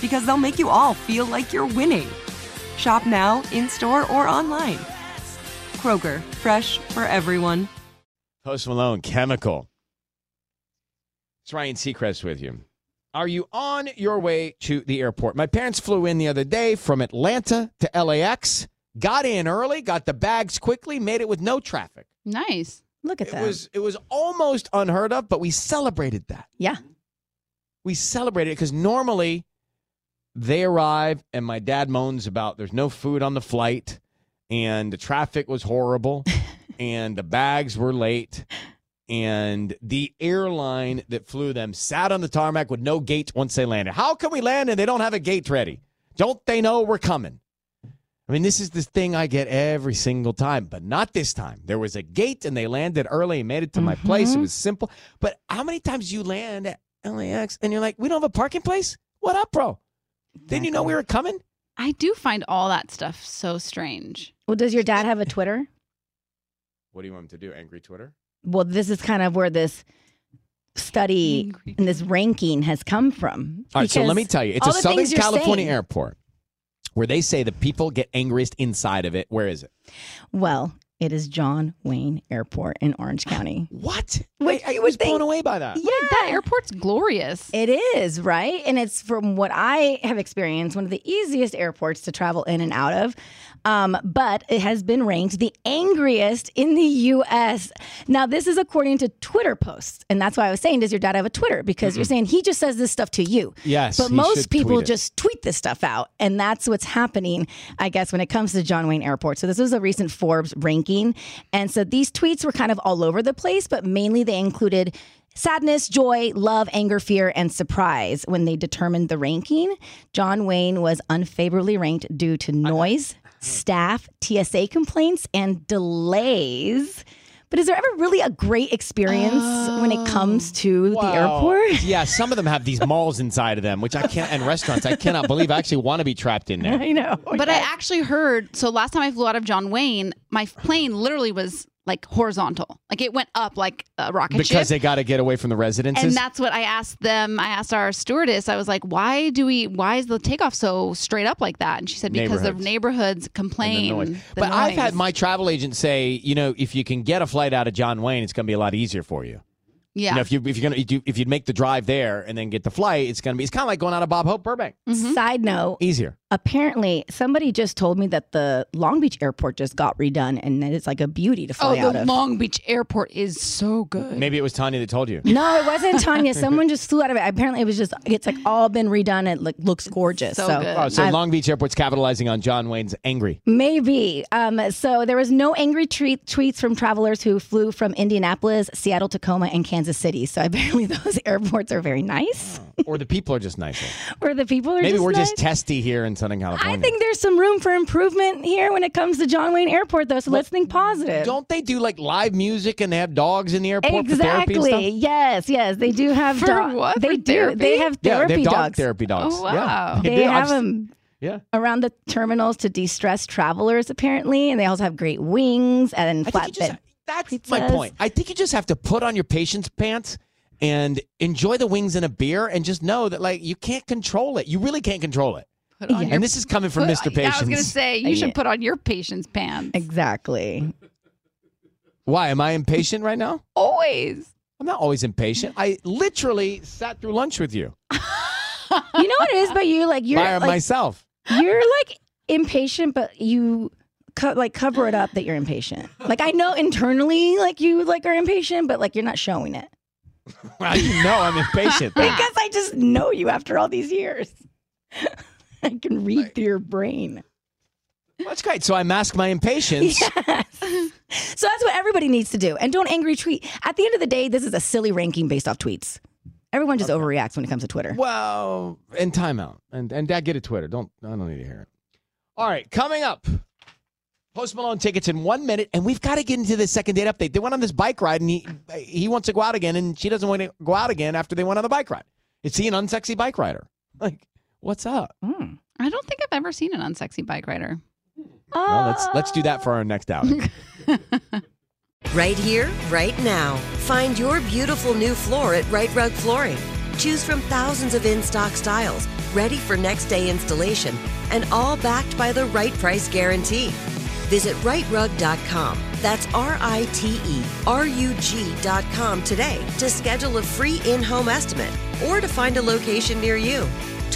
because they'll make you all feel like you're winning. Shop now, in store, or online. Kroger, fresh for everyone. Post Malone, Chemical. It's Ryan Seacrest with you. Are you on your way to the airport? My parents flew in the other day from Atlanta to LAX, got in early, got the bags quickly, made it with no traffic. Nice. Look at It that. was it was almost unheard of, but we celebrated that. yeah. We celebrated it because normally they arrive and my dad moans about there's no food on the flight and the traffic was horrible and the bags were late and the airline that flew them sat on the tarmac with no gate once they landed. How can we land and they don't have a gate ready? Don't they know we're coming? I mean, this is the thing I get every single time, but not this time. There was a gate and they landed early and made it to my mm-hmm. place. It was simple. But how many times you land at LAX and you're like, we don't have a parking place? What up, bro? Didn't you know we were coming? I do find all that stuff so strange. Well, does your dad have a Twitter? What do you want him to do? Angry Twitter? Well, this is kind of where this study Angry. and this ranking has come from. All right, so let me tell you, it's a Southern California saying- airport where they say the people get angriest inside of it. Where is it? Well, it is John Wayne Airport in Orange County. What? Which I, I was think- blown away by that. Yeah, That airport's glorious. It is, right? And it's from what I have experienced, one of the easiest airports to travel in and out of. Um, but it has been ranked the angriest in the US. Now, this is according to Twitter posts. And that's why I was saying, does your dad have a Twitter? Because you're saying he just says this stuff to you. Yes, But he most people tweet just tweet this stuff out. And that's what's happening, I guess, when it comes to John Wayne Airport. So this was a recent Forbes ranking. And so these tweets were kind of all over the place, but mainly they included sadness, joy, love, anger, fear, and surprise when they determined the ranking. John Wayne was unfavorably ranked due to noise, staff, TSA complaints, and delays. But is there ever really a great experience when it comes oh, to the airport? yeah, some of them have these malls inside of them, which I can't, and restaurants. I cannot believe. I actually want to be trapped in there. I know. But I actually heard so last time I flew out of John Wayne, my plane literally was like horizontal. Like it went up like a rocket Because ship. Because they got to get away from the residences. and that's what I asked them. I asked our stewardess. I was like, "Why do we? Why is the takeoff so straight up like that?" And she said, "Because the Neighborhoods. neighborhoods and the complain." noise. But I've had my travel agent say, you know, if you can get a flight out of John Wayne, it's going to be a lot easier for you. yeah. You know, if you if you're gonna if you, if you'd make the drive there and then get the flight, it's gonna be it's kind of like going out of Bob Hope Burbank. Mm-hmm. Side note, Easier. Apparently somebody just told me that the Long Beach airport just got redone and that it's like a beauty to Oh, fly out the of. Long Beach airport is so good. Maybe it was Tanya that told you. no, it wasn't Tanya. Someone just flew out of it. Apparently, it was just it's like all been redone. It like, looks gorgeous. so So, good. Oh, so Long Beach Airport's capitalizing on John Wayne's angry. maybe. Um, so there was no angry tweet, tweets from travelers who flew from Indianapolis, Seattle, Tacoma, and Kansas City. So apparently, those airports are very nice. or the people are just nicer. Or the people are Maybe just we're nice. just testy here in Southern California. I think there's some room for improvement here when it comes to John Wayne Airport, though. So let's think positive. Don't they do like live music and they have dogs in the airport for therapy and Exactly. stuff? Yes, yes, they do have For dog- what? They For do. therapy? They have Yeah, therapy they have dog dogs. therapy dogs. Oh, Yeah. wow. They. I've them Yeah. around the terminals to de-stress travelers, apparently, and they also have great wings and I think you just, flatbed. that's my point. I think you just have to put on your patience pants and enjoy the wings and a beer and just know that like you can't control it. You really can't control it. Put on your- And this is coming from put- Mr. Yeah, I was going to say, you Yeah. should put on your patience pants. Exactly. Why am I impatient right now? Always. I'm not always impatient. I literally sat through lunch with you You know what it is about you? Like you're by like, myself. you're like impatient, but you co- like cover it up that you're impatient. Like I know internally, like you like are impatient, but like you're not showing it How do you know I'm impatient? because I just know you after all these years. I can read through your brain. That's great. So I mask my impatience. Yes. So that's what everybody needs to do. And don't angry tweet. At the end of the day, this is a silly ranking based off tweets. Everyone just overreacts when it comes to Twitter. Well, and timeout. And and Dad, get a Twitter. Don't I don't need to hear it. All right, coming up. Post Malone tickets in one minute, and we've got to get into the second date update. They went on this bike ride, and he he wants to go out again, and she doesn't want to go out again after they went on the bike ride. Is he an unsexy bike rider? Like, what's up? Hmm. I don't think I've ever seen an unsexy bike rider. Well, let's let's do that for our next outing. Right here, right now. Find your beautiful new floor at Rite Rug Flooring. Choose from thousands of in stock styles, ready for next day installation, and all backed by the right price guarantee. Visit riterug.com. That's R I T E R U G.com today to schedule a free in home estimate or to find a location near you.